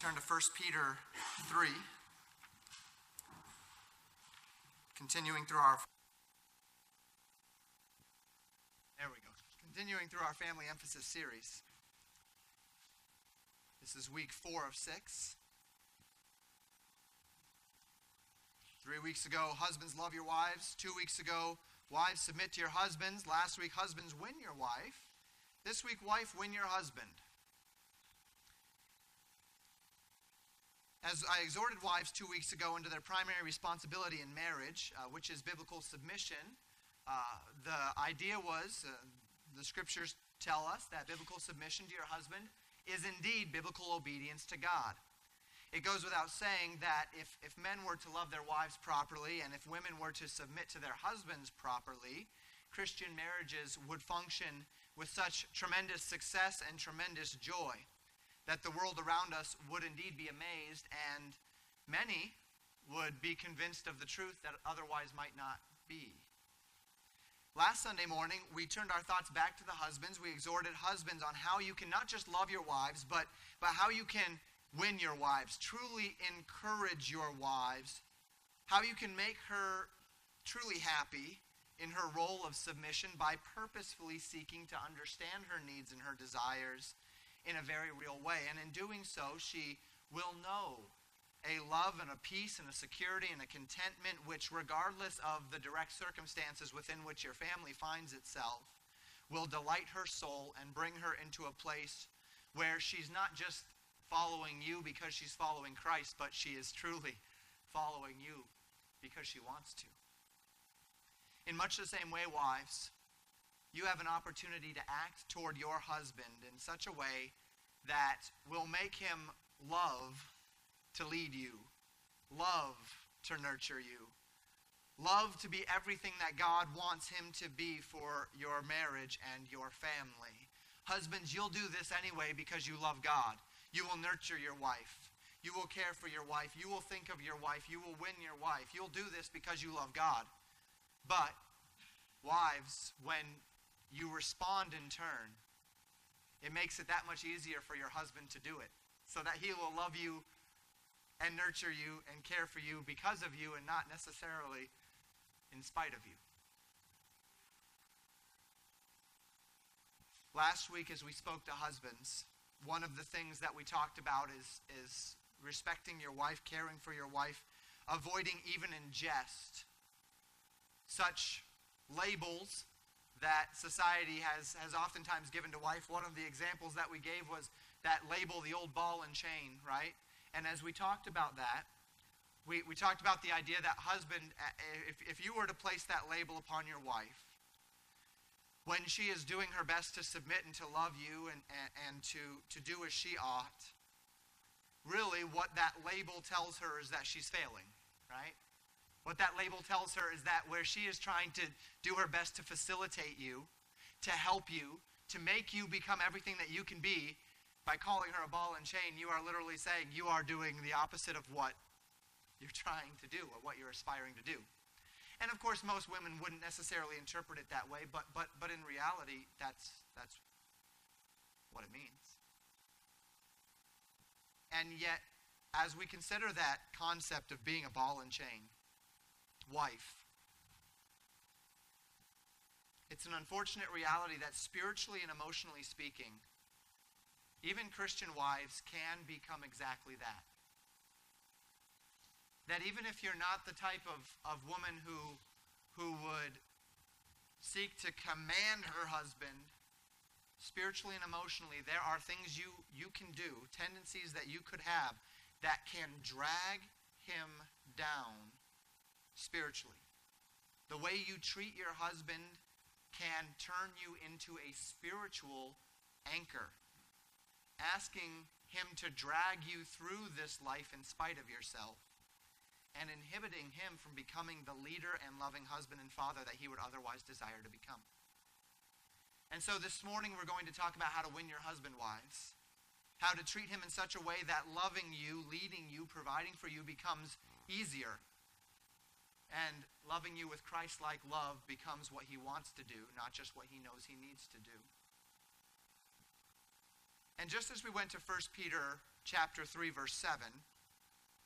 Turn to 1 Peter 3. Continuing through our There we go. Continuing through our family emphasis series. This is week 4 of 6. 3 weeks ago, husbands love your wives. 2 weeks ago, wives submit to your husbands. Last week, husbands win your wife. This week, wife win your husband. As I exhorted wives two weeks ago into their primary responsibility in marriage, uh, which is biblical submission, uh, the idea was uh, the scriptures tell us that biblical submission to your husband is indeed biblical obedience to God. It goes without saying that if, if men were to love their wives properly and if women were to submit to their husbands properly, Christian marriages would function with such tremendous success and tremendous joy that the world around us would indeed be amazed, and many would be convinced of the truth that otherwise might not be. Last Sunday morning, we turned our thoughts back to the husbands. We exhorted husbands on how you can not just love your wives, but, but how you can win your wives, truly encourage your wives, how you can make her truly happy in her role of submission by purposefully seeking to understand her needs and her desires in a very real way. And in doing so, she will know a love and a peace and a security and a contentment which, regardless of the direct circumstances within which your family finds itself, will delight her soul and bring her into a place where she's not just following you because she's following Christ, but she is truly following you because she wants to. In much the same way, wives, you have an opportunity to act toward your husband in such a way that will make him love to lead you, love to nurture you, love to be everything that God wants him to be for your marriage and your family. Husbands, you'll do this anyway because you love God. You will nurture your wife. You will care for your wife. You will think of your wife. You will win your wife. You'll do this because you love God. But, wives, when you respond in turn, it makes it that much easier for your husband to do it so that he will love you and nurture you and care for you because of you and not necessarily in spite of you. Last week, as we spoke to husbands, one of the things that we talked about is, is respecting your wife, caring for your wife, avoiding even in jest such labels that society has, has oftentimes given to wife. One of the examples that we gave was that label, the old ball and chain, right? And as we talked about that, we, we talked about the idea that husband, uh, if, if you were to place that label upon your wife, when she is doing her best to submit and to love you and, and, and to, to do as she ought, really what that label tells her is that she's failing, right? What that label tells her is that where she is trying to do her best to facilitate you, to help you, to make you become everything that you can be, by calling her a ball and chain, you are literally saying you are doing the opposite of what you're trying to do or what you're aspiring to do. And of course, most women wouldn't necessarily interpret it that way, but, but, but in reality, that's, that's what it means. And yet, as we consider that concept of being a ball and chain, wife. It's an unfortunate reality that spiritually and emotionally speaking, even Christian wives can become exactly that. That even if you're not the type of, of woman who, who would seek to command her husband, spiritually and emotionally, there are things you, you can do, tendencies that you could have, that can drag him down spiritually. The way you treat your husband can turn you into a spiritual anchor, asking him to drag you through this life in spite of yourself and inhibiting him from becoming the leader and loving husband and father that he would otherwise desire to become. And so this morning we're going to talk about how to win your husband, wives. How to treat him in such a way that loving you, leading you, providing for you becomes easier and loving you with Christ like love becomes what he wants to do, not just what he knows he needs to do. And just as we went to 1 Peter chapter 3, verse 7,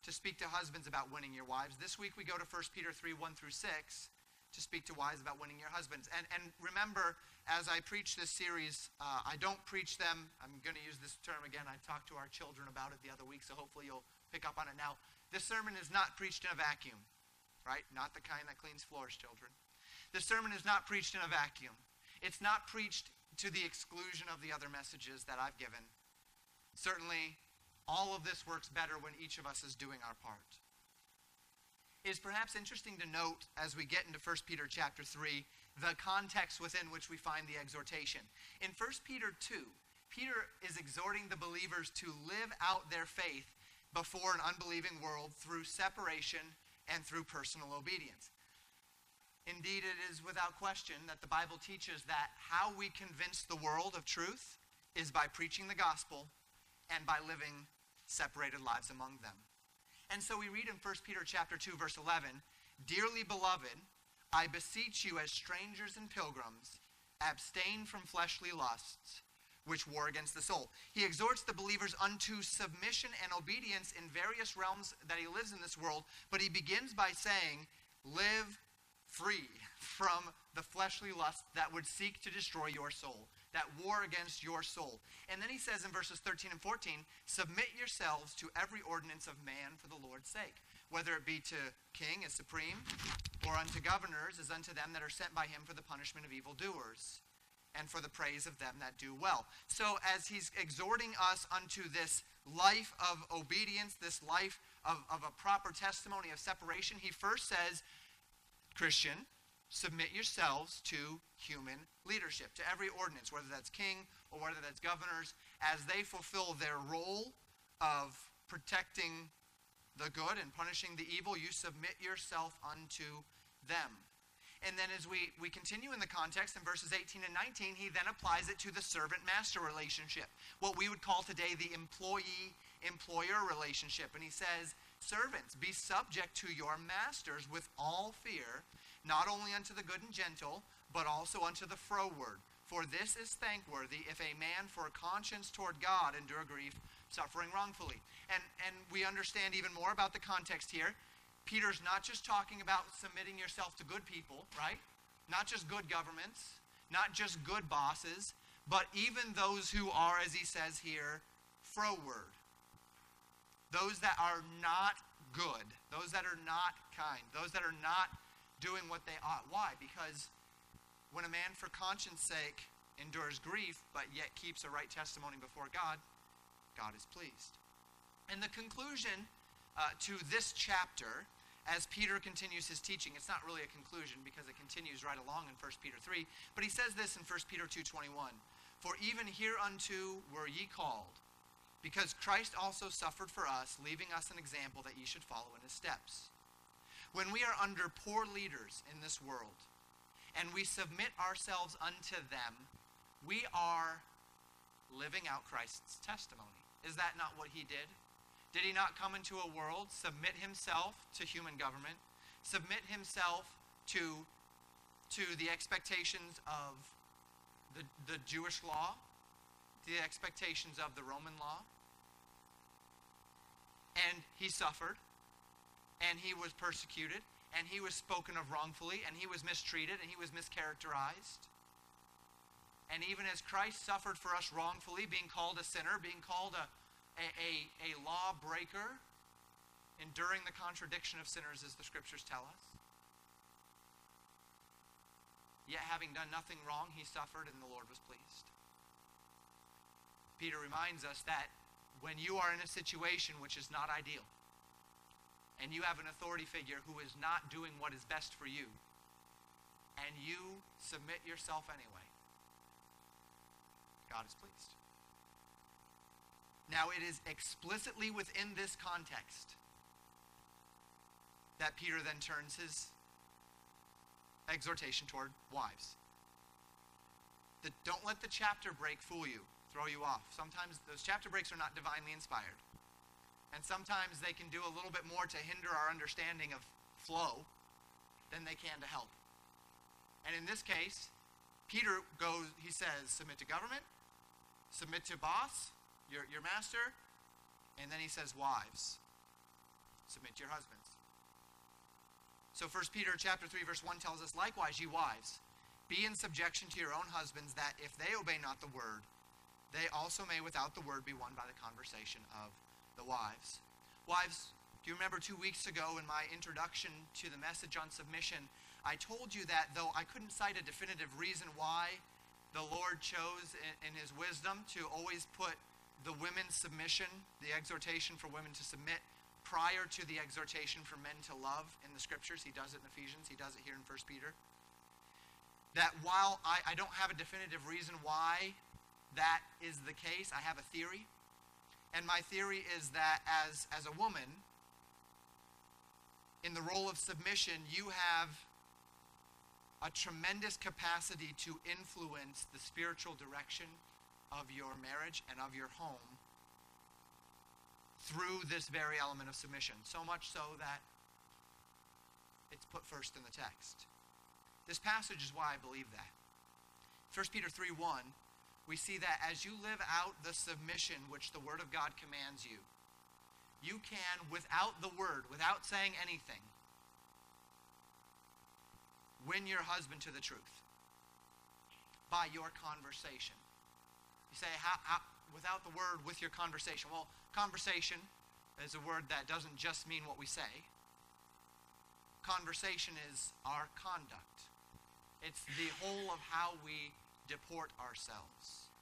to speak to husbands about winning your wives. This week we go to 1 Peter 3, 1 through 6, to speak to wives about winning your husbands. And, and remember, as I preach this series, uh, I don't preach them. I'm going to use this term again. I talked to our children about it the other week, so hopefully you'll pick up on it now. This sermon is not preached in a vacuum, right? Not the kind that cleans floors, children. This sermon is not preached in a vacuum. It's not preached to the exclusion of the other messages that I've given. Certainly, all of this works better when each of us is doing our part. It is perhaps interesting to note as we get into 1 Peter chapter 3 the context within which we find the exhortation. In 1 Peter 2, Peter is exhorting the believers to live out their faith before an unbelieving world through separation and through personal obedience. Indeed, it is without question that the Bible teaches that how we convince the world of truth is by preaching the gospel and by living separated lives among them. And so we read in 1 Peter chapter 2 verse 11, "Dearly beloved, I beseech you as strangers and pilgrims, abstain from fleshly lusts which war against the soul." He exhorts the believers unto submission and obedience in various realms that he lives in this world, but he begins by saying, "Live free from the fleshly lust that would seek to destroy your soul that war against your soul. And then he says in verses 13 and 14, submit yourselves to every ordinance of man for the Lord's sake, whether it be to king as supreme, or unto governors as unto them that are sent by him for the punishment of evildoers, and for the praise of them that do well. So as he's exhorting us unto this life of obedience, this life of, of a proper testimony of separation, he first says, Christian, submit yourselves to human leadership, to every ordinance, whether that's king or whether that's governors, as they fulfill their role of protecting the good and punishing the evil, you submit yourself unto them. And then as we, we continue in the context in verses 18 and 19, he then applies it to the servant master relationship, what we would call today the employee employer relationship. And he says, Servants, be subject to your masters with all fear not only unto the good and gentle, but also unto the froward. For this is thankworthy if a man for conscience toward God endure grief, suffering wrongfully. And, and we understand even more about the context here. Peter's not just talking about submitting yourself to good people, right? Not just good governments, not just good bosses, but even those who are, as he says here, froward. Those that are not good, those that are not kind, those that are not doing what they ought. Why? Because when a man for conscience sake endures grief, but yet keeps a right testimony before God, God is pleased. And the conclusion uh, to this chapter, as Peter continues his teaching, it's not really a conclusion because it continues right along in 1 Peter 3, but he says this in 1 Peter 2.21, For even hereunto were ye called, because Christ also suffered for us, leaving us an example that ye should follow in his steps. When we are under poor leaders in this world and we submit ourselves unto them, we are living out Christ's testimony. Is that not what he did? Did he not come into a world, submit himself to human government, submit himself to, to the expectations of the, the Jewish law, the expectations of the Roman law? And he suffered and he was persecuted, and he was spoken of wrongfully, and he was mistreated, and he was mischaracterized. And even as Christ suffered for us wrongfully, being called a sinner, being called a, a, a, a lawbreaker, enduring the contradiction of sinners, as the scriptures tell us. Yet, having done nothing wrong, he suffered, and the Lord was pleased. Peter reminds us that when you are in a situation which is not ideal, and you have an authority figure who is not doing what is best for you, and you submit yourself anyway, God is pleased. Now, it is explicitly within this context that Peter then turns his exhortation toward wives. The, don't let the chapter break fool you, throw you off. Sometimes those chapter breaks are not divinely inspired. And sometimes they can do a little bit more to hinder our understanding of flow than they can to help. And in this case, Peter goes, he says, submit to government, submit to boss, your, your master, And then he says, Wives, submit to your husbands. So 1 Peter chapter 3, verse 1 tells us, Likewise, ye wives, be in subjection to your own husbands, that if they obey not the word, they also may without the word be won by the conversation of the wives. Wives, do you remember two weeks ago in my introduction to the message on submission, I told you that though I couldn't cite a definitive reason why the Lord chose in, in his wisdom to always put the women's submission, the exhortation for women to submit, prior to the exhortation for men to love in the scriptures. He does it in Ephesians, he does it here in 1 Peter. That while I, I don't have a definitive reason why that is the case, I have a theory. And my theory is that as, as a woman, in the role of submission, you have a tremendous capacity to influence the spiritual direction of your marriage and of your home through this very element of submission. So much so that it's put first in the text. This passage is why I believe that. 1 Peter 3 1, we see that as you live out the submission which the Word of God commands you, you can, without the Word, without saying anything, win your husband to the truth by your conversation. You say, how, how, without the word, with your conversation. Well, conversation is a word that doesn't just mean what we say. Conversation is our conduct, it's the whole of how we deport ourselves.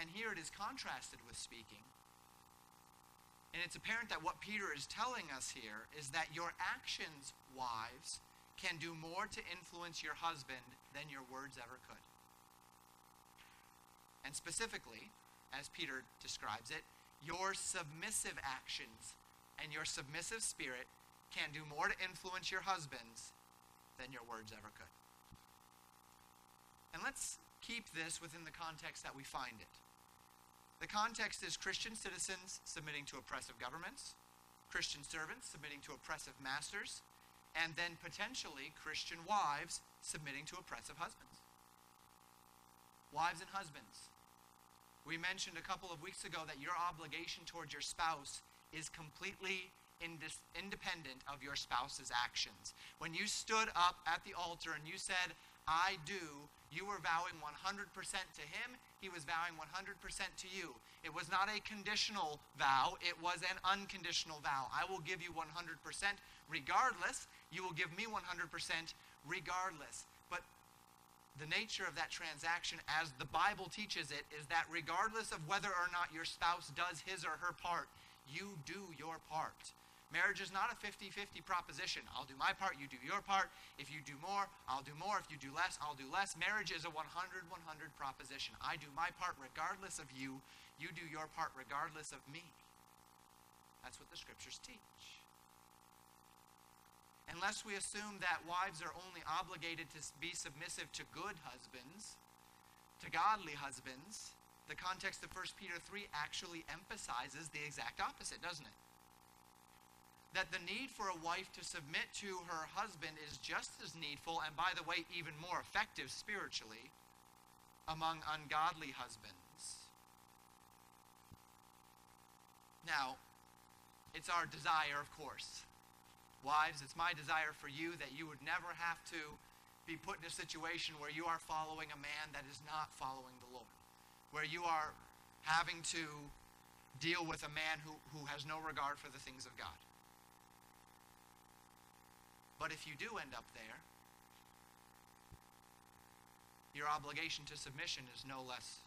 And here it is contrasted with speaking. And it's apparent that what Peter is telling us here is that your actions, wives, can do more to influence your husband than your words ever could. And specifically, as Peter describes it, your submissive actions and your submissive spirit can do more to influence your husbands than your words ever could. And let's keep this within the context that we find it. The context is Christian citizens submitting to oppressive governments, Christian servants submitting to oppressive masters, and then potentially Christian wives submitting to oppressive husbands. Wives and husbands. We mentioned a couple of weeks ago that your obligation towards your spouse is completely independent of your spouse's actions. When you stood up at the altar and you said, I do, you were vowing 100% to him, he was vowing 100% to you. It was not a conditional vow, it was an unconditional vow. I will give you 100% regardless. You will give me 100% regardless. But the nature of that transaction, as the Bible teaches it, is that regardless of whether or not your spouse does his or her part, you do your part. Marriage is not a 50 50 proposition. I'll do my part, you do your part. If you do more, I'll do more. If you do less, I'll do less. Marriage is a 100 100 proposition. I do my part regardless of you, you do your part regardless of me. That's what the scriptures teach. Unless we assume that wives are only obligated to be submissive to good husbands, to godly husbands, the context of 1 Peter 3 actually emphasizes the exact opposite, doesn't it? that the need for a wife to submit to her husband is just as needful, and by the way, even more effective spiritually, among ungodly husbands. Now, it's our desire, of course. Wives, it's my desire for you that you would never have to be put in a situation where you are following a man that is not following the Lord, where you are having to deal with a man who, who has no regard for the things of God. But if you do end up there, your obligation to submission is no less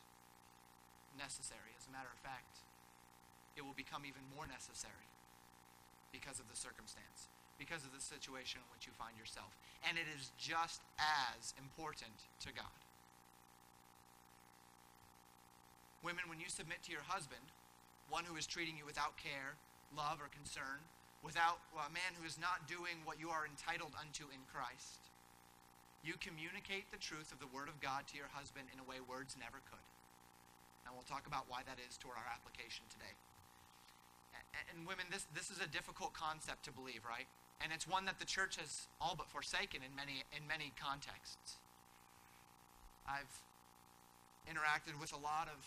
necessary. As a matter of fact, it will become even more necessary because of the circumstance, because of the situation in which you find yourself. And it is just as important to God. Women, when you submit to your husband, one who is treating you without care, love, or concern, without a man who is not doing what you are entitled unto in Christ. You communicate the truth of the Word of God to your husband in a way words never could. And we'll talk about why that is toward our application today. And women, this, this is a difficult concept to believe, right? And it's one that the church has all but forsaken in many, in many contexts. I've interacted with a lot of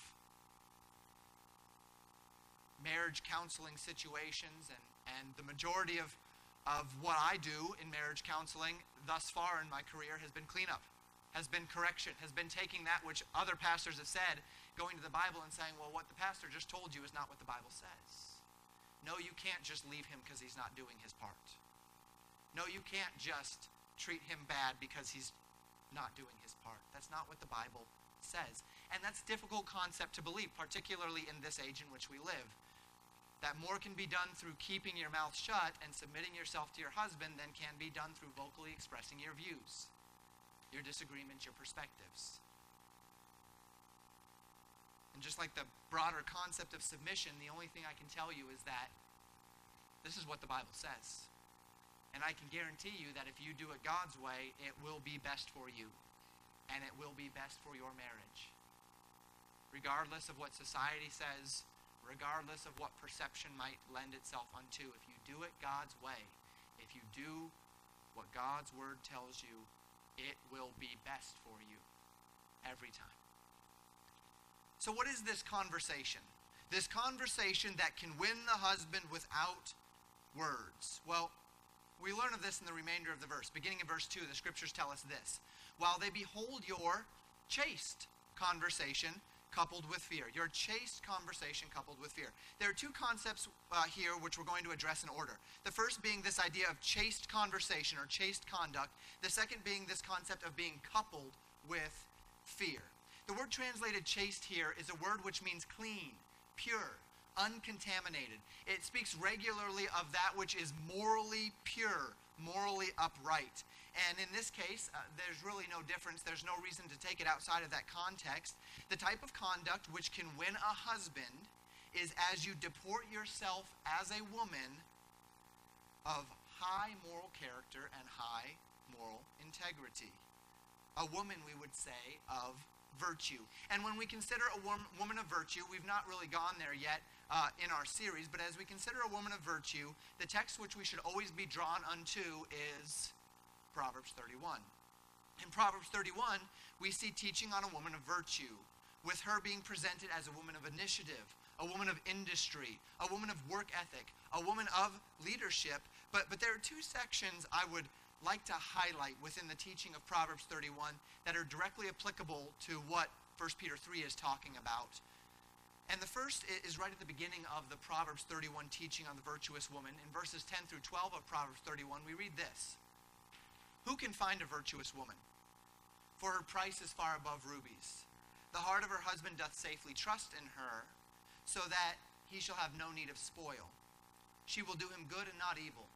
marriage counseling situations, and, and the majority of, of what I do in marriage counseling thus far in my career has been cleanup, has been correction, has been taking that which other pastors have said, going to the Bible and saying, well, what the pastor just told you is not what the Bible says. No, you can't just leave him because he's not doing his part. No, you can't just treat him bad because he's not doing his part. That's not what the Bible says. And that's a difficult concept to believe, particularly in this age in which we live. That more can be done through keeping your mouth shut and submitting yourself to your husband than can be done through vocally expressing your views, your disagreements, your perspectives. And just like the broader concept of submission, the only thing I can tell you is that this is what the Bible says. And I can guarantee you that if you do it God's way, it will be best for you. And it will be best for your marriage. Regardless of what society says, regardless of what perception might lend itself unto, if you do it God's way, if you do what God's word tells you, it will be best for you every time. So, what is this conversation? This conversation that can win the husband without words. Well, we learn of this in the remainder of the verse. Beginning in verse 2, the scriptures tell us this While they behold your chaste conversation coupled with fear. Your chaste conversation coupled with fear. There are two concepts uh, here which we're going to address in order. The first being this idea of chaste conversation or chaste conduct. The second being this concept of being coupled with fear. The word translated chaste here is a word which means clean, pure, uncontaminated. It speaks regularly of that which is morally pure, morally upright. And in this case, uh, there's really no difference. There's no reason to take it outside of that context. The type of conduct which can win a husband is as you deport yourself as a woman of high moral character and high moral integrity. A woman, we would say, of virtue. And when we consider a woman of virtue, we've not really gone there yet, uh, in our series, but as we consider a woman of virtue, the text which we should always be drawn unto is Proverbs 31. In Proverbs 31, we see teaching on a woman of virtue, with her being presented as a woman of initiative, a woman of industry, a woman of work ethic, a woman of leadership. But, but there are two sections I would like to highlight within the teaching of Proverbs 31 that are directly applicable to what 1 Peter 3 is talking about. And the first is right at the beginning of the Proverbs 31 teaching on the virtuous woman. In verses 10 through 12 of Proverbs 31, we read this Who can find a virtuous woman? For her price is far above rubies. The heart of her husband doth safely trust in her, so that he shall have no need of spoil. She will do him good and not evil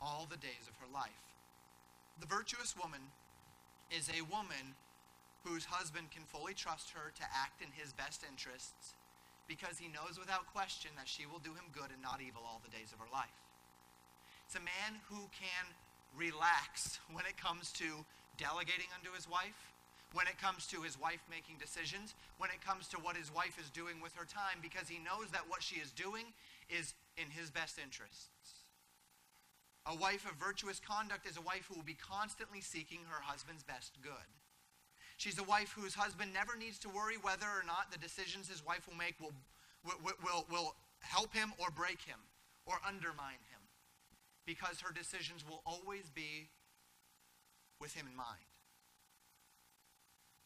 all the days of her life. The virtuous woman is a woman whose husband can fully trust her to act in his best interests because he knows without question that she will do him good and not evil all the days of her life. It's a man who can relax when it comes to delegating unto his wife, when it comes to his wife making decisions, when it comes to what his wife is doing with her time, because he knows that what she is doing is in his best interests. A wife of virtuous conduct is a wife who will be constantly seeking her husband's best good. She's a wife whose husband never needs to worry whether or not the decisions his wife will make will, will, will, will help him or break him or undermine him because her decisions will always be with him in mind.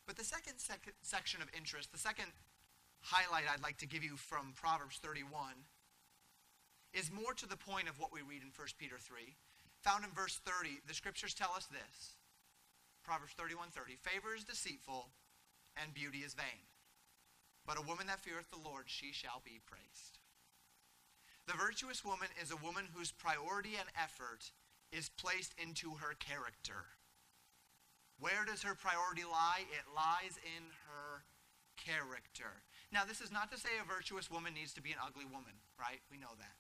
But the second sec- section of interest, the second highlight I'd like to give you from Proverbs 31 is more to the point of what we read in 1 Peter 3. Found in verse 30, the scriptures tell us this Proverbs 31:30, favor is deceitful and beauty is vain. But a woman that feareth the Lord, she shall be praised. The virtuous woman is a woman whose priority and effort is placed into her character. Where does her priority lie? It lies in her character. Now, this is not to say a virtuous woman needs to be an ugly woman, right? We know that.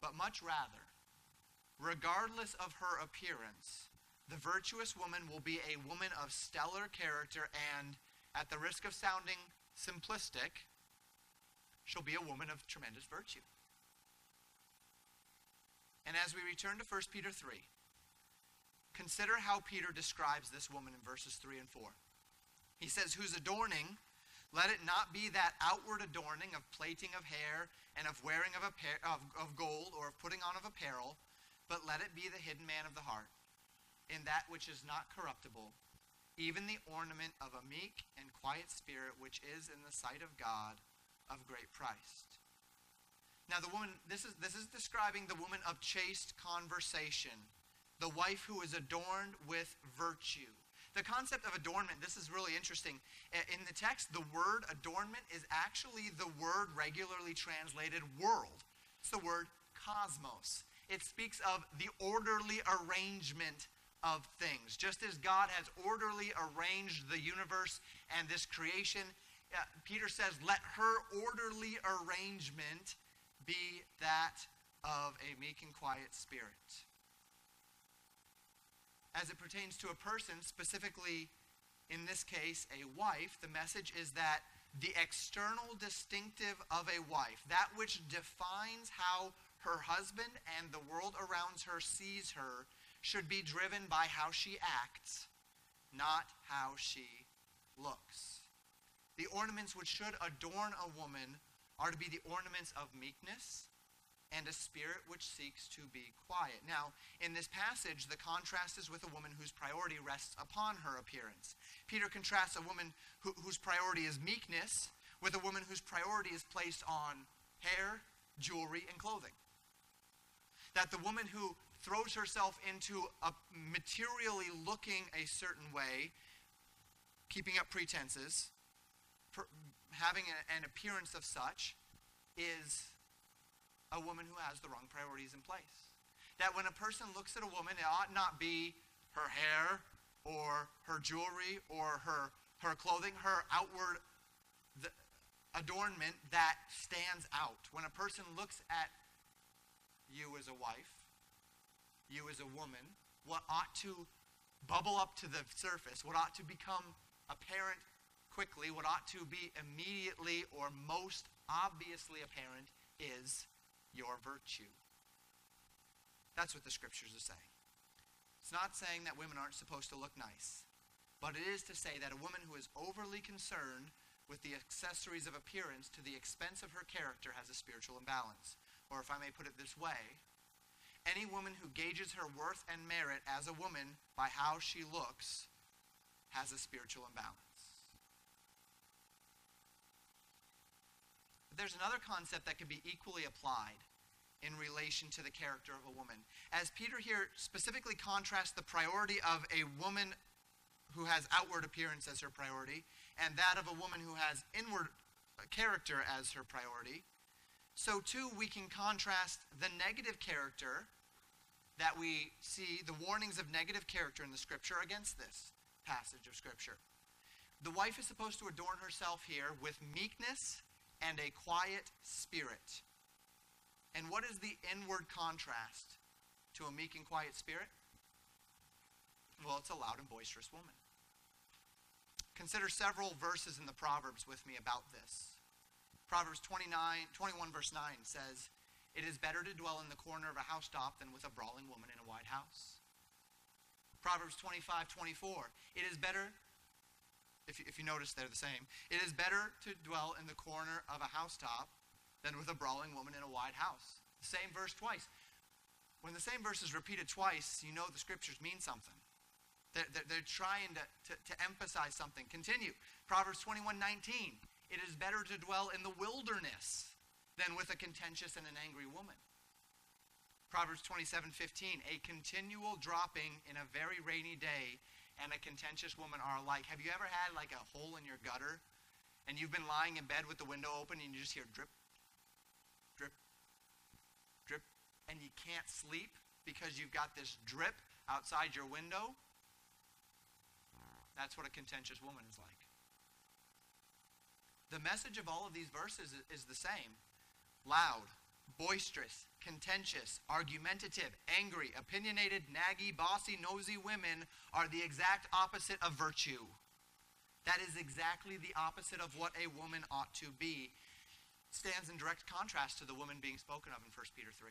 But much rather, regardless of her appearance, the virtuous woman will be a woman of stellar character, and at the risk of sounding simplistic, she'll be a woman of tremendous virtue. And as we return to 1 Peter 3, consider how Peter describes this woman in verses 3 and 4. He says, Whose adorning Let it not be that outward adorning of plaiting of hair and of wearing of, appa- of, of gold or of putting on of apparel, but let it be the hidden man of the heart, in that which is not corruptible, even the ornament of a meek and quiet spirit, which is in the sight of God of great price. Now, the woman, this is, this is describing the woman of chaste conversation, the wife who is adorned with virtue. The concept of adornment, this is really interesting. In the text, the word adornment is actually the word regularly translated world. It's the word cosmos. It speaks of the orderly arrangement of things. Just as God has orderly arranged the universe and this creation, uh, Peter says, let her orderly arrangement be that of a meek and quiet spirit. As it pertains to a person, specifically in this case, a wife, the message is that the external distinctive of a wife, that which defines how her husband and the world around her sees her, should be driven by how she acts, not how she looks. The ornaments which should adorn a woman are to be the ornaments of meekness and a spirit which seeks to be quiet. Now, in this passage, the contrast is with a woman whose priority rests upon her appearance. Peter contrasts a woman who, whose priority is meekness with a woman whose priority is placed on hair, jewelry, and clothing. That the woman who throws herself into a materially looking a certain way, keeping up pretenses, having a, an appearance of such, is a woman who has the wrong priorities in place. That when a person looks at a woman, it ought not be her hair or her jewelry or her, her clothing, her outward the, adornment that stands out. When a person looks at you as a wife, you as a woman, what ought to bubble up to the surface, what ought to become apparent quickly, what ought to be immediately or most obviously apparent is your virtue. That's what the scriptures are saying. It's not saying that women aren't supposed to look nice, but it is to say that a woman who is overly concerned with the accessories of appearance to the expense of her character has a spiritual imbalance. Or if I may put it this way, any woman who gauges her worth and merit as a woman by how she looks has a spiritual imbalance. But there's another concept that can be equally applied in relation to the character of a woman. As Peter here specifically contrasts the priority of a woman who has outward appearance as her priority and that of a woman who has inward character as her priority, so too we can contrast the negative character that we see, the warnings of negative character in the scripture against this passage of scripture. The wife is supposed to adorn herself here with meekness and a quiet spirit. And what is the inward contrast to a meek and quiet spirit? Well, it's a loud and boisterous woman. Consider several verses in the Proverbs with me about this. Proverbs 29, 21, verse 9 says, It is better to dwell in the corner of a housetop than with a brawling woman in a wide house. Proverbs 25, 24, It is better if you, if you notice they're the same. It is better to dwell in the corner of a housetop than with a brawling woman in a wide house. The same verse twice. When the same verse is repeated twice, you know the scriptures mean something. They're, they're, they're trying to, to, to, emphasize something. Continue. Proverbs 21 19. It is better to dwell in the wilderness than with a contentious and an angry woman. Proverbs 27 15. A continual dropping in a very rainy day and a contentious woman are alike. Have you ever had like a hole in your gutter and you've been lying in bed with the window open and you just hear drip, drip, drip, and you can't sleep because you've got this drip outside your window? That's what a contentious woman is like. The message of all of these verses is the same loud, boisterous, contentious, argumentative, angry, opinionated, naggy, bossy, nosy women are the exact opposite of virtue. That is exactly the opposite of what a woman ought to be. Stands in direct contrast to the woman being spoken of in 1 Peter 3.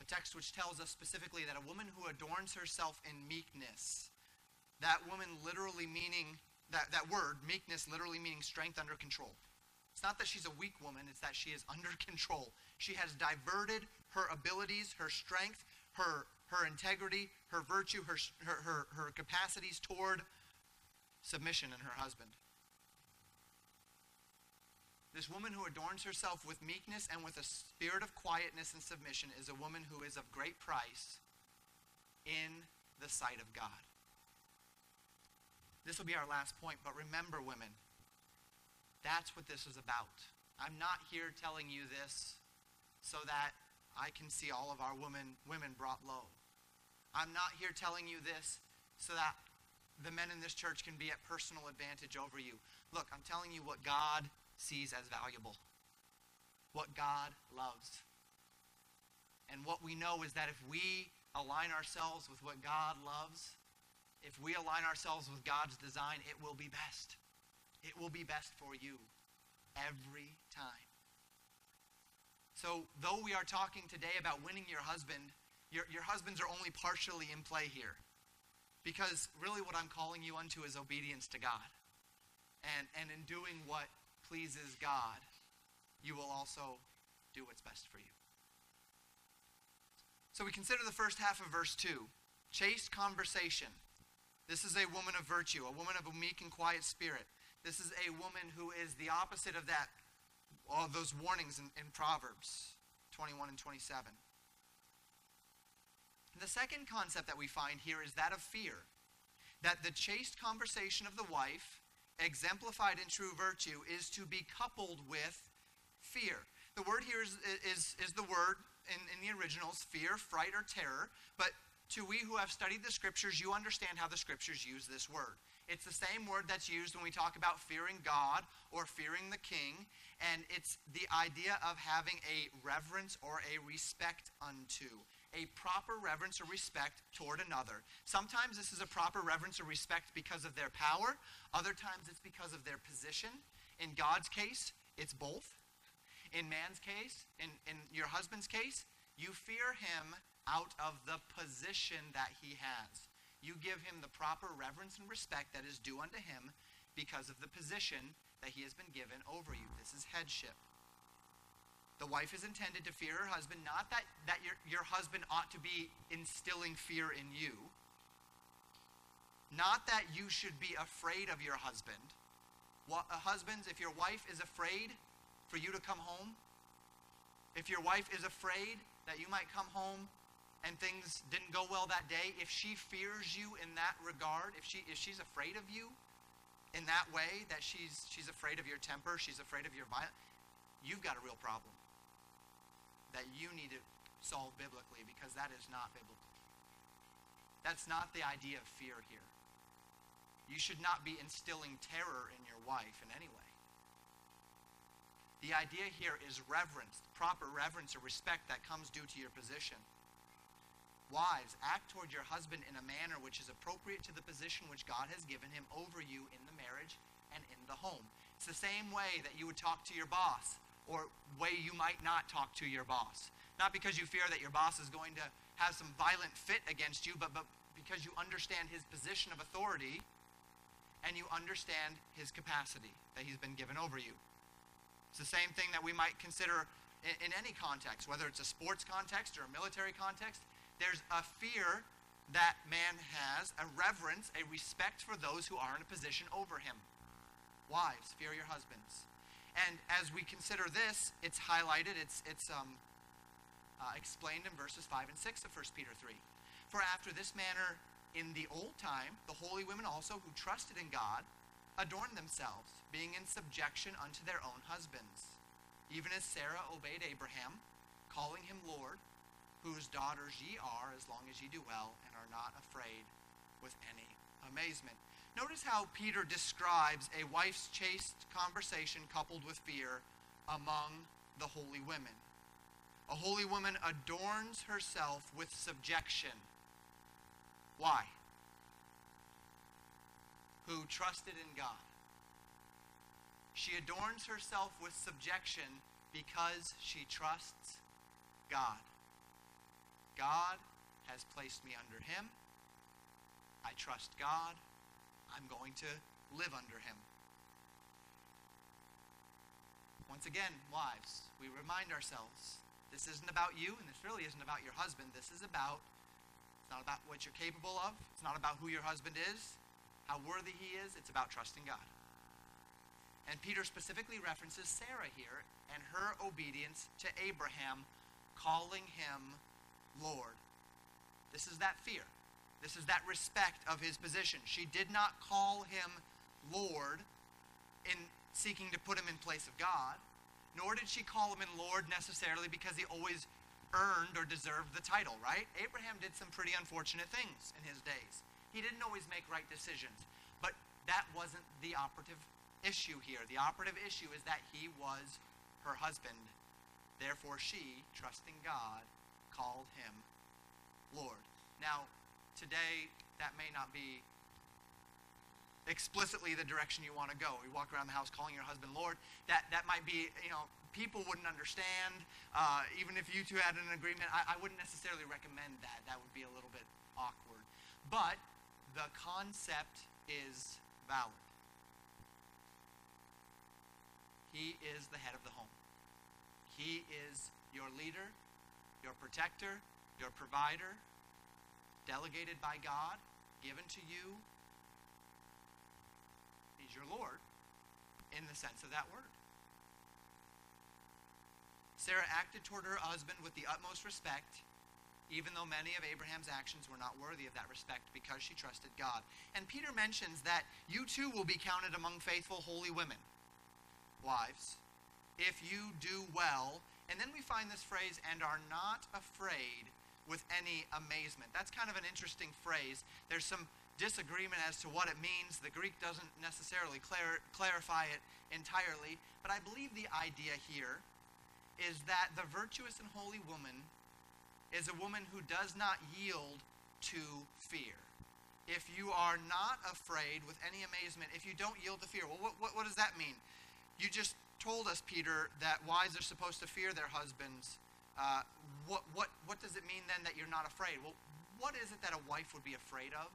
A text which tells us specifically that a woman who adorns herself in meekness, that woman literally meaning that, that word, meekness, literally meaning strength under control. It's not that she's a weak woman, it's that she is under control. She has diverted her abilities, her strength, her, her integrity, her virtue, her, her, her, her capacities toward submission in her husband. This woman who adorns herself with meekness and with a spirit of quietness and submission is a woman who is of great price in the sight of God. This will be our last point, but remember, women, that's what this is about. I'm not here telling you this so that I can see all of our women, women brought low. I'm not here telling you this so that the men in this church can be at personal advantage over you. Look, I'm telling you what God sees as valuable, what God loves. And what we know is that if we align ourselves with what God loves, if we align ourselves with God's design, it will be best. It will be best for you every time. So, though we are talking today about winning your husband, your, your husbands are only partially in play here. Because really, what I'm calling you unto is obedience to God. And, and in doing what pleases God, you will also do what's best for you. So, we consider the first half of verse 2 chaste conversation. This is a woman of virtue, a woman of a meek and quiet spirit. This is a woman who is the opposite of that, all those warnings in, in Proverbs 21 and 27. And the second concept that we find here is that of fear. That the chaste conversation of the wife, exemplified in true virtue, is to be coupled with fear. The word here is, is, is the word in, in the originals fear, fright, or terror. But to we who have studied the scriptures, you understand how the scriptures use this word. It's the same word that's used when we talk about fearing God or fearing the king, and it's the idea of having a reverence or a respect unto. A proper reverence or respect toward another. Sometimes this is a proper reverence or respect because of their power, other times it's because of their position. In God's case, it's both. In man's case, in, in your husband's case, you fear him out of the position that he has. You give him the proper reverence and respect that is due unto him because of the position that he has been given over you. This is headship. The wife is intended to fear her husband, not that, that your, your husband ought to be instilling fear in you, not that you should be afraid of your husband. What, uh, husbands, if your wife is afraid for you to come home, if your wife is afraid that you might come home and things didn't go well that day, if she fears you in that regard, if she if she's afraid of you in that way, that she's she's afraid of your temper, she's afraid of your violence, you've got a real problem that you need to solve biblically because that is not biblical. That's not the idea of fear here. You should not be instilling terror in your wife in any way. The idea here is reverence, proper reverence or respect that comes due to your position. Wives, act toward your husband in a manner which is appropriate to the position which God has given him over you in the marriage and in the home. It's the same way that you would talk to your boss or way you might not talk to your boss. Not because you fear that your boss is going to have some violent fit against you, but, but because you understand his position of authority and you understand his capacity that he's been given over you. It's the same thing that we might consider in, in any context, whether it's a sports context or a military context there's a fear that man has, a reverence, a respect for those who are in a position over him. Wives, fear your husbands. And as we consider this, it's highlighted, it's, it's um, uh, explained in verses 5 and 6 of 1 Peter 3. For after this manner, in the old time, the holy women also who trusted in God adorned themselves, being in subjection unto their own husbands, even as Sarah obeyed Abraham, calling him Lord whose daughters ye are, as long as ye do well, and are not afraid with any amazement. Notice how Peter describes a wife's chaste conversation coupled with fear among the holy women. A holy woman adorns herself with subjection. Why? Who trusted in God. She adorns herself with subjection because she trusts God. God has placed me under him. I trust God. I'm going to live under him. Once again, wives, we remind ourselves this isn't about you, and this really isn't about your husband. This is about, it's not about what you're capable of. It's not about who your husband is, how worthy he is. It's about trusting God. And Peter specifically references Sarah here and her obedience to Abraham, calling him Lord. This is that fear. This is that respect of his position. She did not call him Lord in seeking to put him in place of God, nor did she call him in Lord necessarily because he always earned or deserved the title, right? Abraham did some pretty unfortunate things in his days. He didn't always make right decisions, but that wasn't the operative issue here. The operative issue is that he was her husband. Therefore, she, trusting God, called him Lord. Now, today, that may not be explicitly the direction you want to go. You walk around the house calling your husband Lord. That, that might be, you know, people wouldn't understand. Uh, even if you two had an agreement, I, I wouldn't necessarily recommend that. That would be a little bit awkward. But the concept is valid. He is the head of the home. He is your leader, your protector, your provider, delegated by God, given to you. He's your Lord in the sense of that word. Sarah acted toward her husband with the utmost respect, even though many of Abraham's actions were not worthy of that respect because she trusted God. And Peter mentions that you too will be counted among faithful, holy women wives, if you do well. And then we find this phrase, and are not afraid with any amazement. That's kind of an interesting phrase. There's some disagreement as to what it means. The Greek doesn't necessarily clar- clarify it entirely, but I believe the idea here is that the virtuous and holy woman is a woman who does not yield to fear. If you are not afraid with any amazement, if you don't yield to fear, well, what, what, what does that mean? You just told us, Peter, that wives are supposed to fear their husbands. Uh, what, what, what does it mean then that you're not afraid? Well, what is it that a wife would be afraid of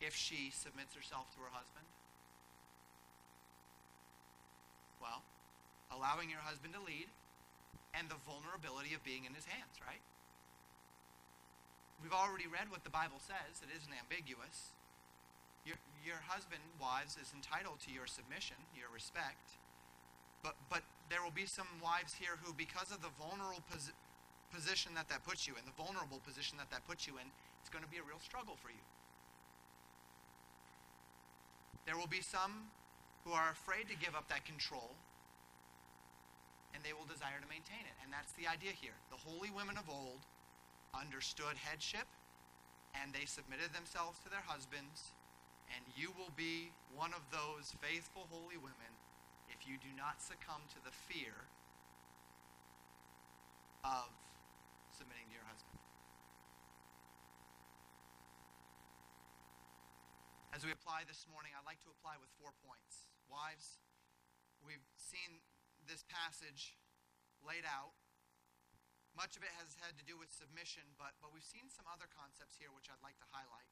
if she submits herself to her husband? Well, allowing your husband to lead and the vulnerability of being in his hands, right? We've already read what the Bible says. It isn't ambiguous. Your, your husband, wives, is entitled to your submission, your respect. But, but there will be some wives here who, because of the vulnerable pos- position that that puts you in, the vulnerable position that that puts you in, it's going to be a real struggle for you. There will be some who are afraid to give up that control, and they will desire to maintain it. And that's the idea here. The holy women of old understood headship, and they submitted themselves to their husbands and you will be one of those faithful, holy women if you do not succumb to the fear of submitting to your husband. As we apply this morning, I'd like to apply with four points. Wives, we've seen this passage laid out. Much of it has had to do with submission, but, but we've seen some other concepts here which I'd like to highlight.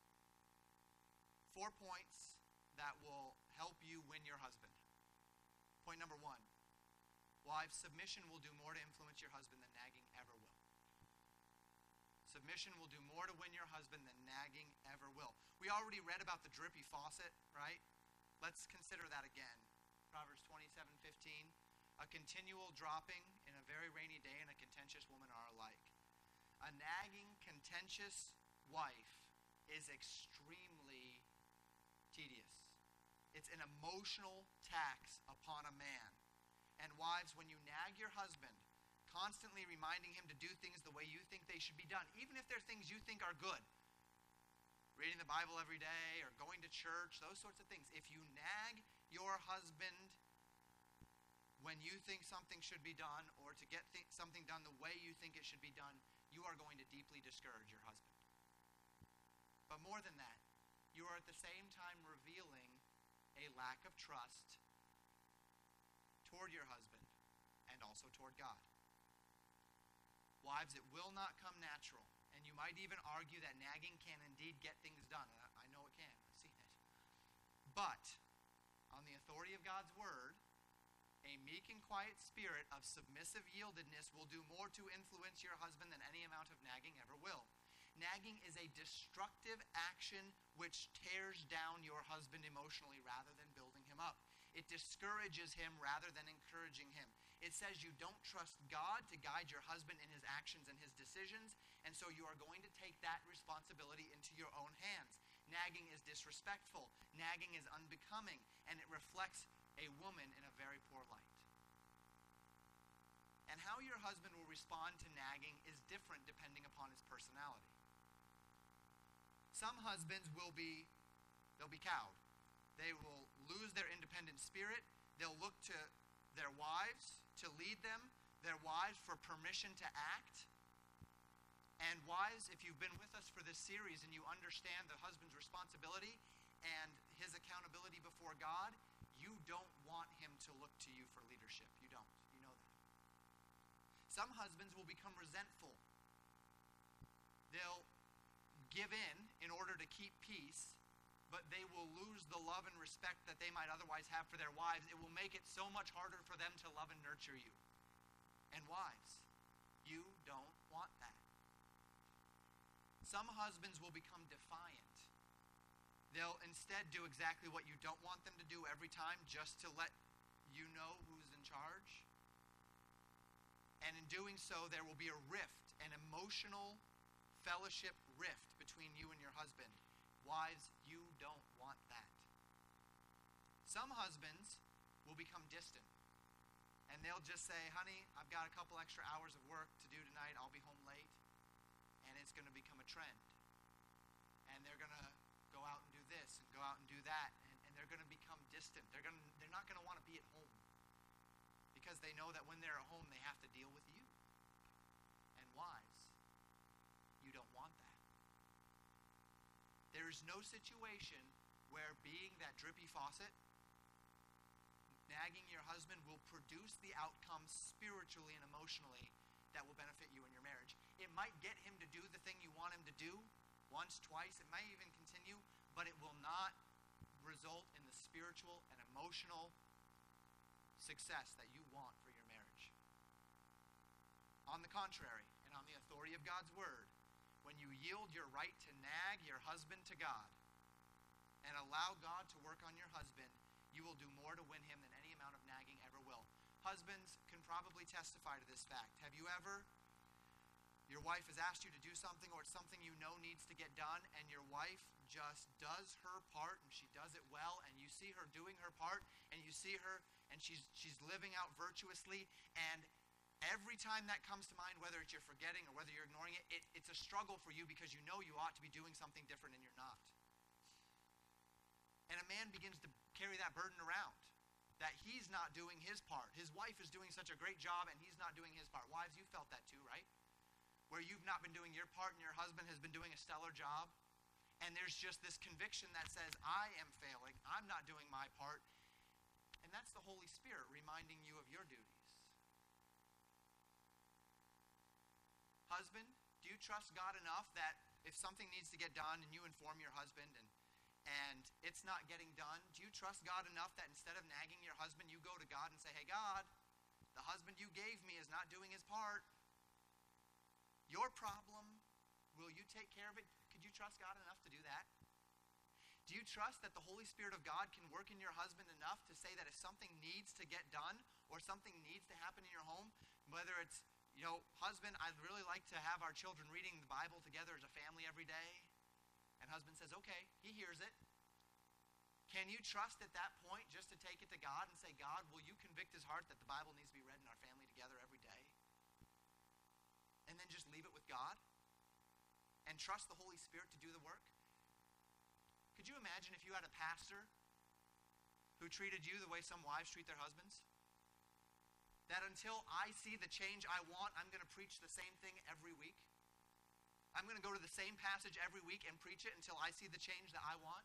Four points that will help you win your husband. Point number one Wives, submission will do more to influence your husband than nagging ever will. Submission will do more to win your husband than nagging ever will. We already read about the drippy faucet, right? Let's consider that again. Proverbs 27 15. A continual dropping in a very rainy day and a contentious woman are alike. A nagging, contentious wife is extremely tedious. It's an emotional tax upon a man. And wives, when you nag your husband, constantly reminding him to do things the way you think they should be done, even if they're things you think are good, reading the Bible every day or going to church, those sorts of things. If you nag your husband when you think something should be done or to get th- something done the way you think it should be done, you are going to deeply discourage your husband. But more than that, you are at the same time revealing a lack of trust toward your husband and also toward God. Wives, it will not come natural. And you might even argue that nagging can indeed get things done. I know it can. I've seen it. But, on the authority of God's word, a meek and quiet spirit of submissive yieldedness will do more to influence your husband than any amount of nagging ever will. Nagging is a destructive action which tears down your husband emotionally rather than building him up. It discourages him rather than encouraging him. It says you don't trust God to guide your husband in his actions and his decisions, and so you are going to take that responsibility into your own hands. Nagging is disrespectful, nagging is unbecoming, and it reflects a woman in a very poor light. And how your husband will respond to nagging is different depending upon his personality. Some husbands will be they'll be cowed. They will lose their independent spirit. They'll look to their wives to lead them, their wives for permission to act. And wives, if you've been with us for this series and you understand the husband's responsibility and his accountability before God, you don't want him to look to you for leadership. You don't. You know that. Some husbands will become resentful. They'll give in in order to keep peace, but they will lose the love and respect that they might otherwise have for their wives. It will make it so much harder for them to love and nurture you. And wives, you don't want that. Some husbands will become defiant They'll instead do exactly what you don't want them to do every time just to let you know who's in charge. And in doing so, there will be a rift, an emotional fellowship rift between you and your husband. Wives, you don't want that. Some husbands will become distant. And they'll just say, honey, I've got a couple extra hours of work to do tonight. I'll be home late. And it's going to become a trend. And they're going to go out and do this and go out and do that, and, and they're going to become distant. They're going to, they're not going to want to be at home because they know that when they're at home, they have to deal with you. And wives, you don't want that. There is no situation where being that drippy faucet, nagging your husband will produce the outcome spiritually and emotionally that will benefit you in your marriage. It might get him to do the thing you want him to do, once, twice, it may even continue, but it will not result in the spiritual and emotional success that you want for your marriage. On the contrary, and on the authority of God's word, when you yield your right to nag your husband to God and allow God to work on your husband, you will do more to win him than any amount of nagging ever will. Husbands can probably testify to this fact. Have you ever your wife has asked you to do something or it's something you know needs to get done and your wife just does her part and she does it well and you see her doing her part and you see her and she's she's living out virtuously and every time that comes to mind whether it's you're forgetting or whether you're ignoring it, it it's a struggle for you because you know you ought to be doing something different and you're not and a man begins to carry that burden around that he's not doing his part his wife is doing such a great job and he's not doing his part wives you felt that too right where you've not been doing your part and your husband has been doing a stellar job. And there's just this conviction that says, I am failing, I'm not doing my part. And that's the Holy Spirit reminding you of your duties. Husband, do you trust God enough that if something needs to get done and you inform your husband and and it's not getting done, do you trust God enough that instead of nagging your husband, you go to God and say, Hey, God, the husband you gave me is not doing his part. Your problem, will you take care of it? Could you trust God enough to do that? Do you trust that the Holy Spirit of God can work in your husband enough to say that if something needs to get done or something needs to happen in your home, whether it's, you know, husband, I'd really like to have our children reading the Bible together as a family every day. And husband says, okay, he hears it. Can you trust at that point just to take it to God and say, God, will you convict his heart that the Bible needs to be read in our family together every day? and then just leave it with God and trust the Holy Spirit to do the work? Could you imagine if you had a pastor who treated you the way some wives treat their husbands? That until I see the change I want, I'm going to preach the same thing every week? I'm going to go to the same passage every week and preach it until I see the change that I want?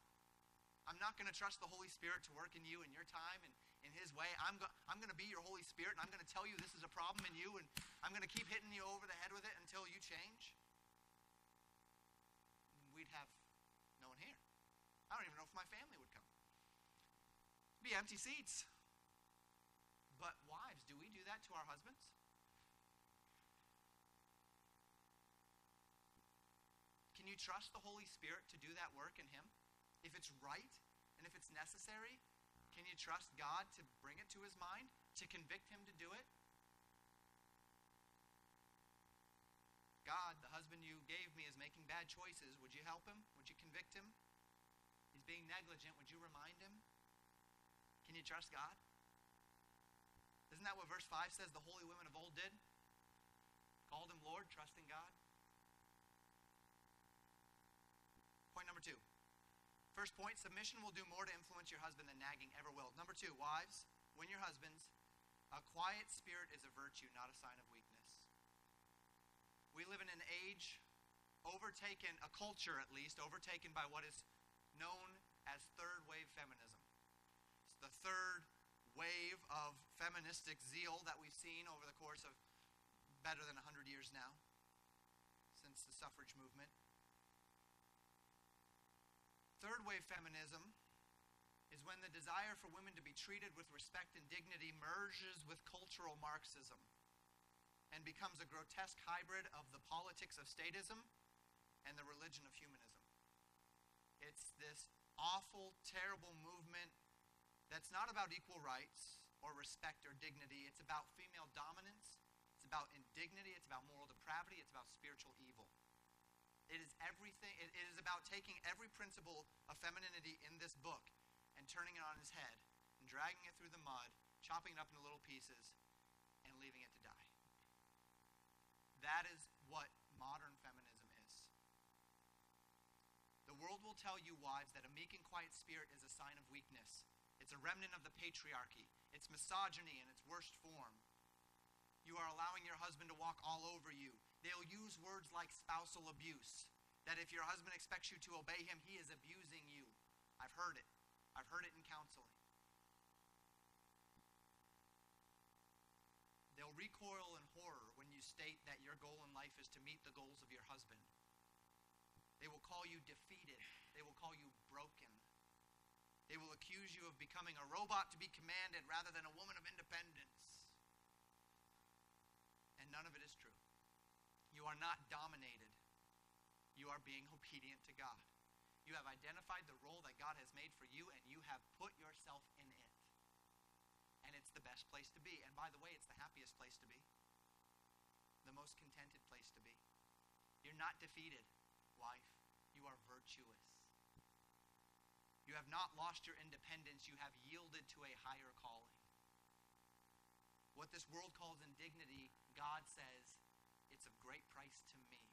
I'm not going to trust the Holy Spirit to work in you in your time and in His way. I'm, go- I'm going to be your Holy Spirit and I'm going to tell you this is a problem in you and I'm going to keep hitting you over the head with it until you change. We'd have no one here. I don't even know if my family would come. be empty seats. But wives, do we do that to our husbands? Can you trust the Holy Spirit to do that work in Him? If it's right and if it's necessary, can you trust God to bring it to His mind, to convict Him to do it? God, the husband you gave me, is making bad choices. Would you help him? Would you convict him? He's being negligent. Would you remind him? Can you trust God? Isn't that what verse 5 says the holy women of old did? Called him Lord, trusting God. Point number two. First point submission will do more to influence your husband than nagging ever will. Number two, wives, when your husbands, a quiet spirit is a virtue, not a sign of weakness. We live in an age overtaken, a culture at least, overtaken by what is known as third wave feminism. It's the third wave of feministic zeal that we've seen over the course of better than 100 years now, since the suffrage movement. Third wave feminism is when the desire for women to be treated with respect and dignity merges with cultural Marxism and becomes a grotesque hybrid of the politics of statism and the religion of humanism. It's this awful, terrible movement that's not about equal rights or respect or dignity. It's about female dominance. It's about indignity. It's about moral depravity. It's about spiritual evil. It is everything, it, it is about taking every principle of femininity in this book and turning it on its head and dragging it through the mud, chopping it up into little pieces, and leaving it to die. That is what modern feminism is. The world will tell you, wives, that a meek and quiet spirit is a sign of weakness. It's a remnant of the patriarchy. It's misogyny in its worst form. You are allowing your husband to walk all over you. They'll use words like spousal abuse. That if your husband expects you to obey him, he is abusing you. I've heard it. I've heard it in counseling. They'll recoil in horror when you state that your goal in life is to meet the goals of your husband. They will call you defeated. They will call you broken. Accuse you of becoming a robot to be commanded rather than a woman of independence. And none of it is true. You are not dominated. You are being obedient to God. You have identified the role that God has made for you, and you have put yourself in it. And it's the best place to be. And by the way, it's the happiest place to be, the most contented place to be. You're not defeated, wife. You are virtuous. You have not lost your independence. You have yielded to a higher calling. What this world calls indignity, God says, it's of great price to me.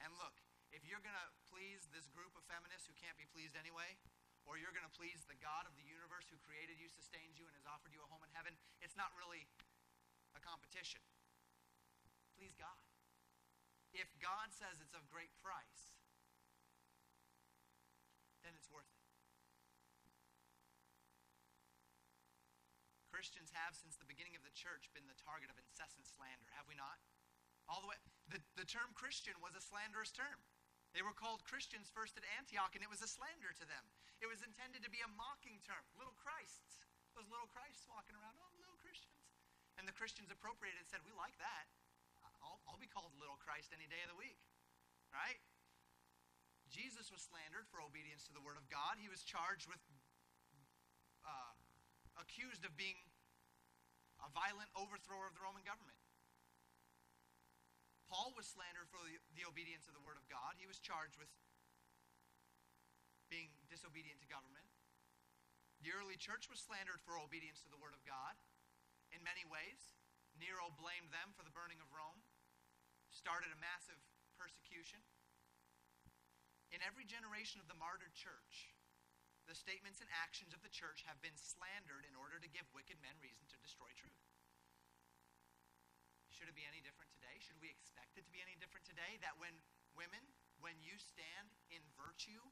And look, if you're going to please this group of feminists who can't be pleased anyway, or you're going to please the God of the universe who created you, sustains you, and has offered you a home in heaven, it's not really a competition. Please God. If God says it's of great price, then it's worth it. Christians have, since the beginning of the church, been the target of incessant slander, have we not? All the way. The, the term Christian was a slanderous term. They were called Christians first at Antioch, and it was a slander to them. It was intended to be a mocking term. Little Christs. Those little Christs walking around, oh, little Christians. And the Christians appropriated and said, we like that. I'll, I'll be called little Christ any day of the week. Right? Jesus was slandered for obedience to the word of God. He was charged with, uh, accused of being a violent overthrower of the Roman government. Paul was slandered for the, the obedience of the word of God. He was charged with being disobedient to government. The early church was slandered for obedience to the word of God in many ways. Nero blamed them for the burning of Rome, started a massive persecution. In every generation of the martyred church, the statements and actions of the church have been slandered in order to give wicked men reason to destroy truth. Should it be any different today? Should we expect it to be any different today? That when women, when you stand in virtue,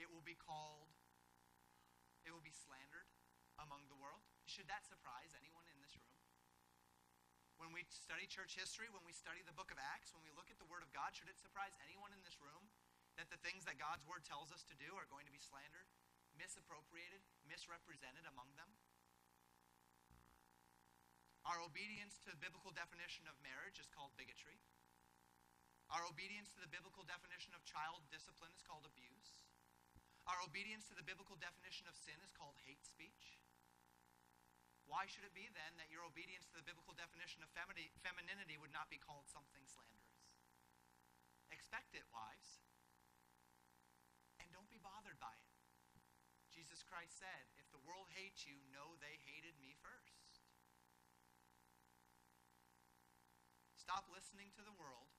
it will be called, it will be slandered among the world? Should that surprise anyone in this room? When we study church history, when we study the book of Acts, when we look at the Word of God, should it surprise anyone in this room that the things that God's Word tells us to do are going to be slandered misappropriated, misrepresented among them? Our obedience to the biblical definition of marriage is called bigotry. Our obedience to the biblical definition of child discipline is called abuse. Our obedience to the biblical definition of sin is called hate speech. Why should it be then that your obedience to the biblical definition of femininity would not be called something slanderous? Expect it, wives. And don't be bothered by it. Jesus Christ said, If the world hates you, know they hated me first. Stop listening to the world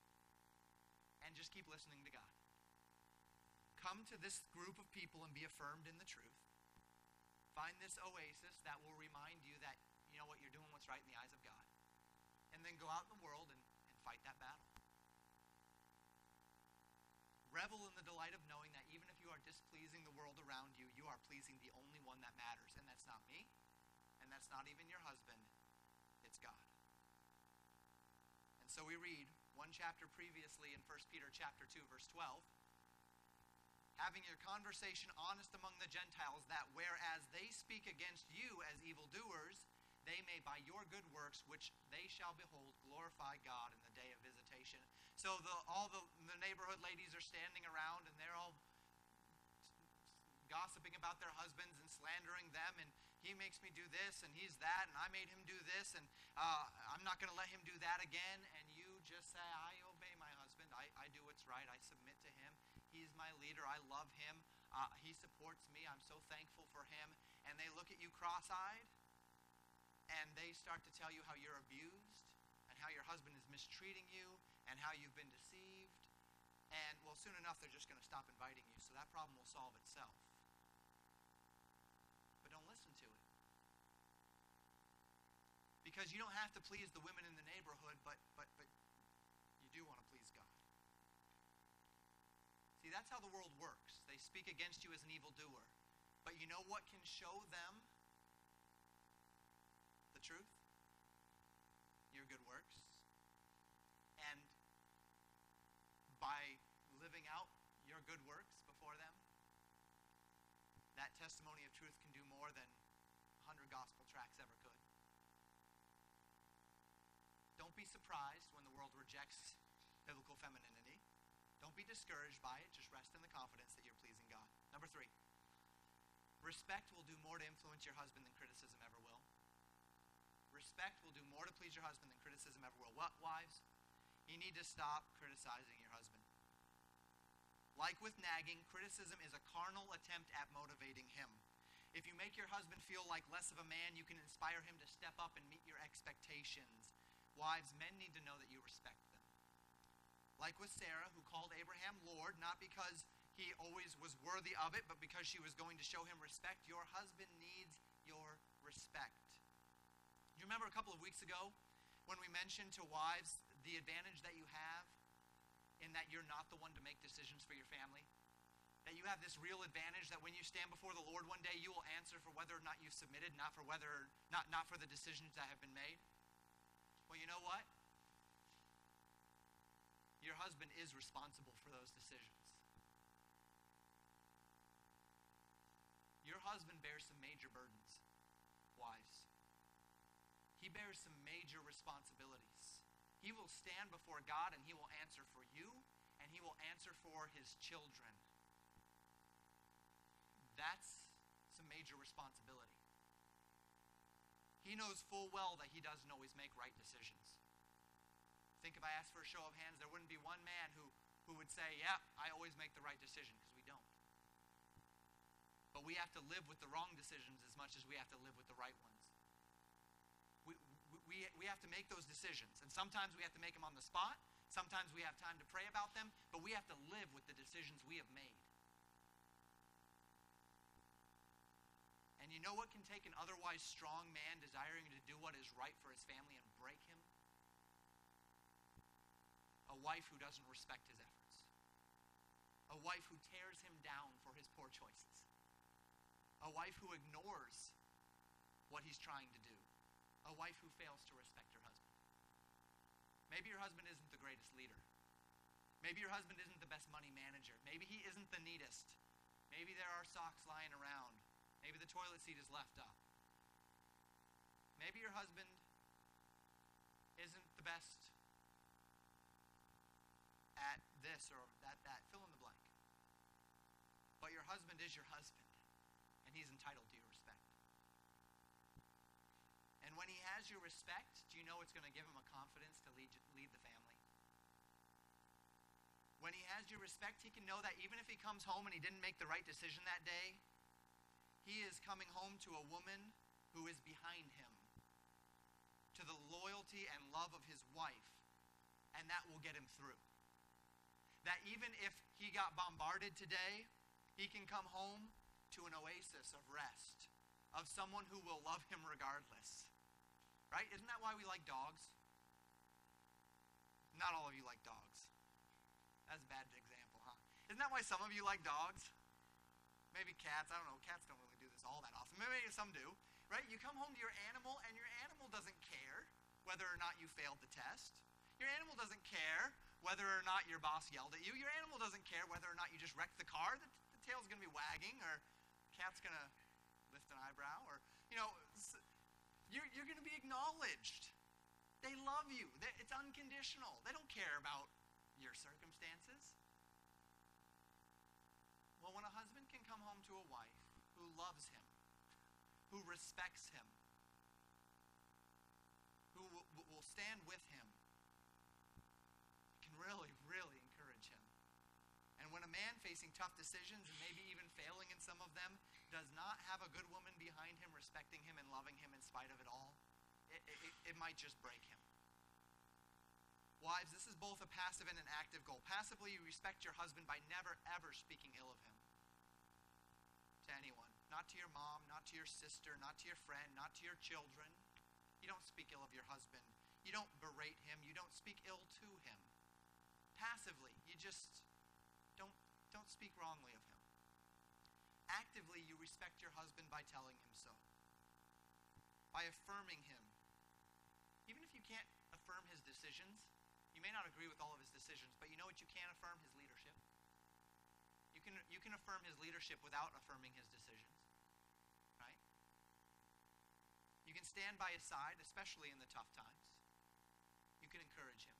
and just keep listening to God. Come to this group of people and be affirmed in the truth. Find this oasis that will remind you that, you know what, you're doing what's right in the eyes of God. And then go out in the world and, and fight that battle. Revel in the delight of knowing that even if you are displeasing the world around you, you are pleasing the only one that matters. And that's not me, and that's not even your husband, it's God. And so we read one chapter previously in 1 Peter chapter 2 verse 12 having your conversation honest among the Gentiles that whereas they speak against you as evildoers they may by your good works which they shall behold glorify God in the day of visitation so the, all the, the neighborhood ladies are standing around and they're all gossiping about their husbands and slandering them and he makes me do this and he's that and I made him do this and uh, I'm not going to let him do that again. And you just say, I obey my husband. I, I do what's right. I submit to him. He's my leader. I love him. Uh, he supports me. I'm so thankful for him. And they look at you cross eyed and they start to tell you how you're abused and how your husband is mistreating you and how you've been deceived. And well, soon enough, they're just going to stop inviting you. So that problem will solve itself But don't listen to it. Because you don't have to please the women in the neighborhood, but, but, but you do want to please God. See, that's how the world works. They speak against you as an evildoer. But you know what can show them the truth? Your good works. And by living out your good works before them, testimony of truth can do more than 100 gospel tracts ever could. Don't be surprised when the world rejects biblical femininity. Don't be discouraged by it. Just rest in the confidence that you're pleasing God. Number three, respect will do more to influence your husband than criticism ever will. Respect will do more to please your husband than criticism ever will. What, wives? You need to stop criticizing your husband. Like with nagging, criticism is a carnal attempt at motivating him. If you make your husband feel like less of a man, you can inspire him to step up and meet your expectations. Wives, men need to know that you respect them. Like with Sarah, who called Abraham Lord, not because he always was worthy of it, but because she was going to show him respect, your husband needs your respect. You remember a couple of weeks ago when we mentioned to wives the advantage that you have in that you're not the one to make decisions for your family? That you have this real advantage that when you stand before the Lord one day, you will answer for whether or not you submitted, not for whether not, not for the decisions that have been made. Well, you know what? Your husband is responsible for those decisions. Your husband bears some major burdens, wives. He bears some major responsibilities. He will stand before God and he will answer for you and he will answer for his children. That's some major responsibility. He knows full well that he doesn't always make right decisions. think if I asked for a show of hands, there wouldn't be one man who, who would say, Yeah, I always make the right decision, because we don't. But we have to live with the wrong decisions as much as we have to live with the right ones have to make those decisions. And sometimes we have to make them on the spot. Sometimes we have time to pray about them. But we have to live with the decisions we have made. And you know what can take an otherwise strong man desiring to do what is right for his family and break him? A wife who doesn't respect his efforts. A wife who tears him down for his poor choices. A wife who ignores what he's trying to do a wife who fails to respect her husband. Maybe your husband isn't the greatest leader. Maybe your husband isn't the best money manager. Maybe he isn't the neatest. Maybe there are socks lying around. Maybe the toilet seat is left up. Maybe your husband isn't the best at this or at that. Fill in the blank. But your husband is your husband, and he's entitled to your respect. And when he has your respect, do you know it's going to give him a confidence to lead, lead the family? When he has your respect, he can know that even if he comes home and he didn't make the right decision that day, he is coming home to a woman who is behind him, to the loyalty and love of his wife, and that will get him through. That even if he got bombarded today, he can come home to an oasis of rest, of someone who will love him regardless. Right? Isn't that why we like dogs? Not all of you like dogs. That's a bad example, huh? Isn't that why some of you like dogs? Maybe cats. I don't know. Cats don't really do this all that often. Maybe some do. Right? You come home to your animal, and your animal doesn't care whether or not you failed the test. Your animal doesn't care whether or not your boss yelled at you. Your animal doesn't care whether or not you just wrecked the car. The, the tail's going to be wagging, or cat's going to lift an eyebrow, or, you know, you're, you're going to be acknowledged. They love you. It's unconditional. They don't care about your circumstances. Well, when a husband can come home to a wife who loves him, who respects him, who will, will stand with him, can really, really encourage him. And when a man facing tough decisions and maybe even failing in some of them does not have a good woman behind him, respecting him and loving him in spite of it all, it, it, it might just break him. Wives, this is both a passive and an active goal. Passively, you respect your husband by never, ever speaking ill of him to anyone. Not to your mom, not to your sister, not to your friend, not to your children. You don't speak ill of your husband. You don't berate him. You don't speak ill to him. Passively, you just don't, don't speak wrongly of him. Actively, you respect your husband by telling him so, by affirming him. Even if you can't affirm his decisions, you may not agree with all of his decisions, but you know what you can affirm? His leadership. You can, you can affirm his leadership without affirming his decisions. Right? You can stand by his side, especially in the tough times. You can encourage him.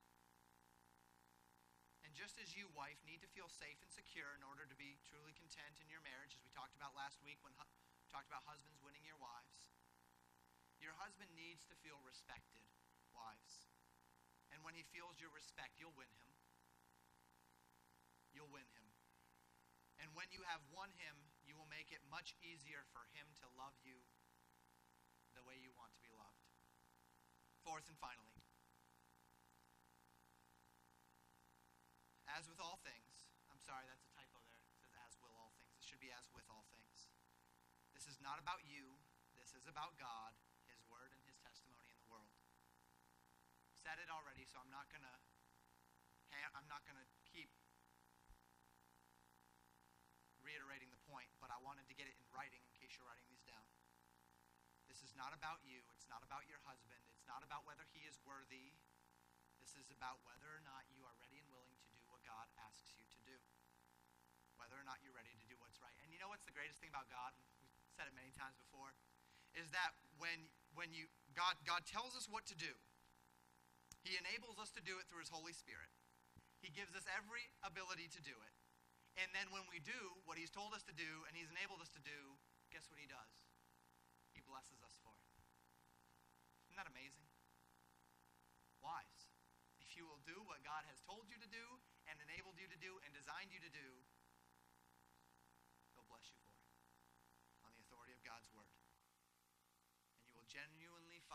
And just as you, wife, need to feel safe and secure in order to be truly content in your marriage, as talked about last week when hu- talked about husbands winning your wives, your husband needs to feel respected, wives. And when he feels your respect, you'll win him. You'll win him. And when you have won him, you will make it much easier for him to love you the way you want to be loved. Fourth and finally, as with all things, I'm sorry, that's a typo there. It says as will all things. It should be as with all things. This is not about you, this is about God, His Word, and His testimony in the world said it already, so I'm not gonna I'm not gonna keep reiterating the point, but I wanted to get it in writing in case you're writing these down. This is not about you. It's not about your husband. It's not about whether he is worthy. This is about whether or not you are ready and willing to do what God asks you to do. Whether or not you're ready to do what's right. And you know what's the greatest thing about God? Said it many times before. Is that when when you God God tells us what to do, he enables us to do it through His Holy Spirit. He gives us every ability to do it. And then when we do what He's told us to do and He's enabled us to do, guess what He does? He blesses us for it. Isn't that amazing? Wives, if you will do what God has told you to do and enabled you to do and designed you to do,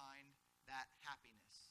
find that happiness.